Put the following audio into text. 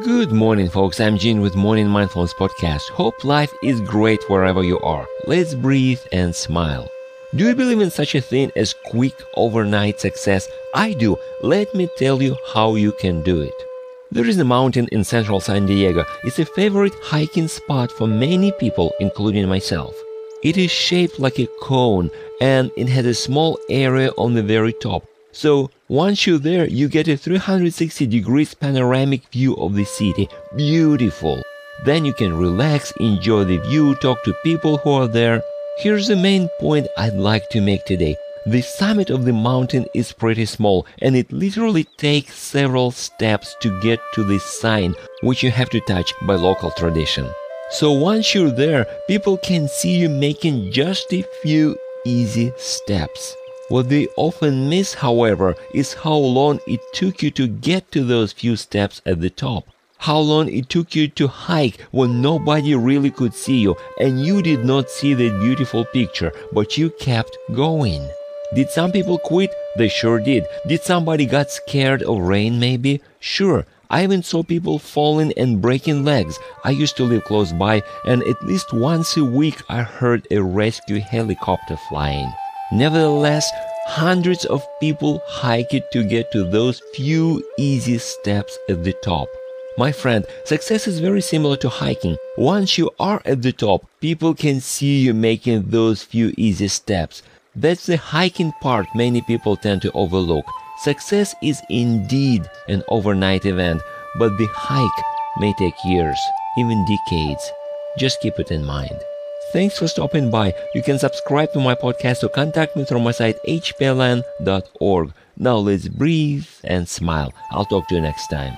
Good morning, folks. I'm Gene with Morning Mindfulness Podcast. Hope life is great wherever you are. Let's breathe and smile. Do you believe in such a thing as quick overnight success? I do. Let me tell you how you can do it. There is a mountain in central San Diego. It's a favorite hiking spot for many people, including myself. It is shaped like a cone and it has a small area on the very top. So once you're there, you get a 360 degrees panoramic view of the city. Beautiful. Then you can relax, enjoy the view, talk to people who are there. Here's the main point I'd like to make today. The summit of the mountain is pretty small and it literally takes several steps to get to this sign, which you have to touch by local tradition. So once you're there, people can see you making just a few easy steps. What they often miss, however, is how long it took you to get to those few steps at the top. How long it took you to hike when nobody really could see you and you did not see that beautiful picture, but you kept going. Did some people quit? They sure did. Did somebody got scared of rain maybe? Sure. I even saw people falling and breaking legs. I used to live close by and at least once a week I heard a rescue helicopter flying. Nevertheless, hundreds of people hike it to get to those few easy steps at the top. My friend, success is very similar to hiking. Once you are at the top, people can see you making those few easy steps. That's the hiking part many people tend to overlook. Success is indeed an overnight event, but the hike may take years, even decades. Just keep it in mind. Thanks for stopping by. You can subscribe to my podcast or contact me through my site hpln.org. Now let's breathe and smile. I'll talk to you next time.